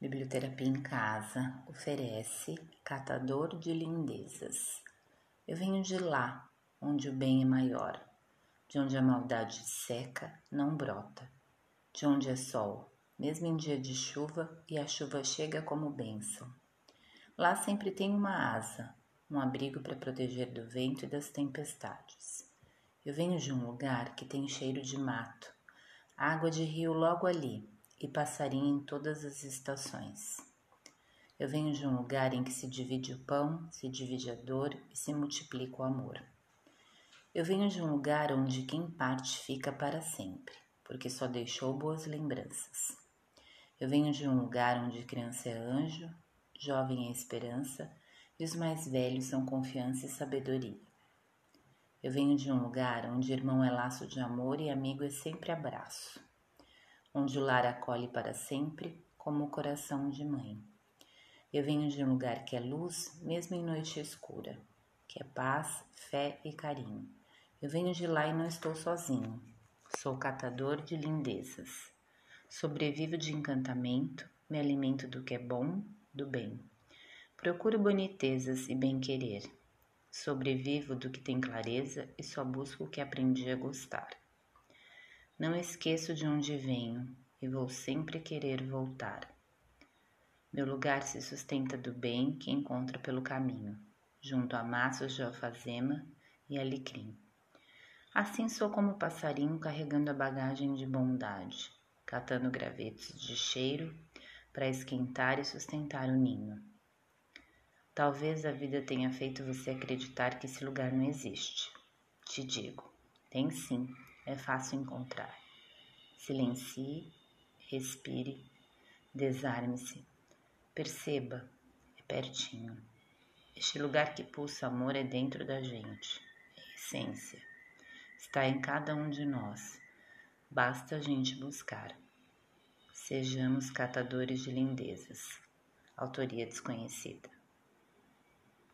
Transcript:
Biblioterapia em Casa oferece Catador de Lindezas. Eu venho de lá, onde o bem é maior, de onde a maldade seca, não brota, de onde é sol, mesmo em dia de chuva, e a chuva chega como bênção. Lá sempre tem uma asa, um abrigo para proteger do vento e das tempestades. Eu venho de um lugar que tem cheiro de mato, água de rio logo ali e passarinho em todas as estações. Eu venho de um lugar em que se divide o pão, se divide a dor e se multiplica o amor. Eu venho de um lugar onde quem parte fica para sempre, porque só deixou boas lembranças. Eu venho de um lugar onde criança é anjo, jovem é esperança e os mais velhos são confiança e sabedoria. Eu venho de um lugar onde irmão é laço de amor e amigo é sempre abraço onde o lar acolhe para sempre, como o coração de mãe. Eu venho de um lugar que é luz, mesmo em noite escura, que é paz, fé e carinho. Eu venho de lá e não estou sozinho. Sou catador de lindezas. Sobrevivo de encantamento, me alimento do que é bom, do bem. Procuro bonitezas e bem-querer. Sobrevivo do que tem clareza e só busco o que aprendi a gostar. Não esqueço de onde venho e vou sempre querer voltar. Meu lugar se sustenta do bem que encontra pelo caminho, junto a maços de alfazema e alecrim. Assim sou como passarinho carregando a bagagem de bondade, catando gravetos de cheiro para esquentar e sustentar o ninho. Talvez a vida tenha feito você acreditar que esse lugar não existe. Te digo, tem sim é fácil encontrar. Silencie, respire, desarme-se, perceba, é pertinho. Este lugar que pulsa amor é dentro da gente, é essência. Está em cada um de nós. Basta a gente buscar. Sejamos catadores de lindezas. Autoria desconhecida.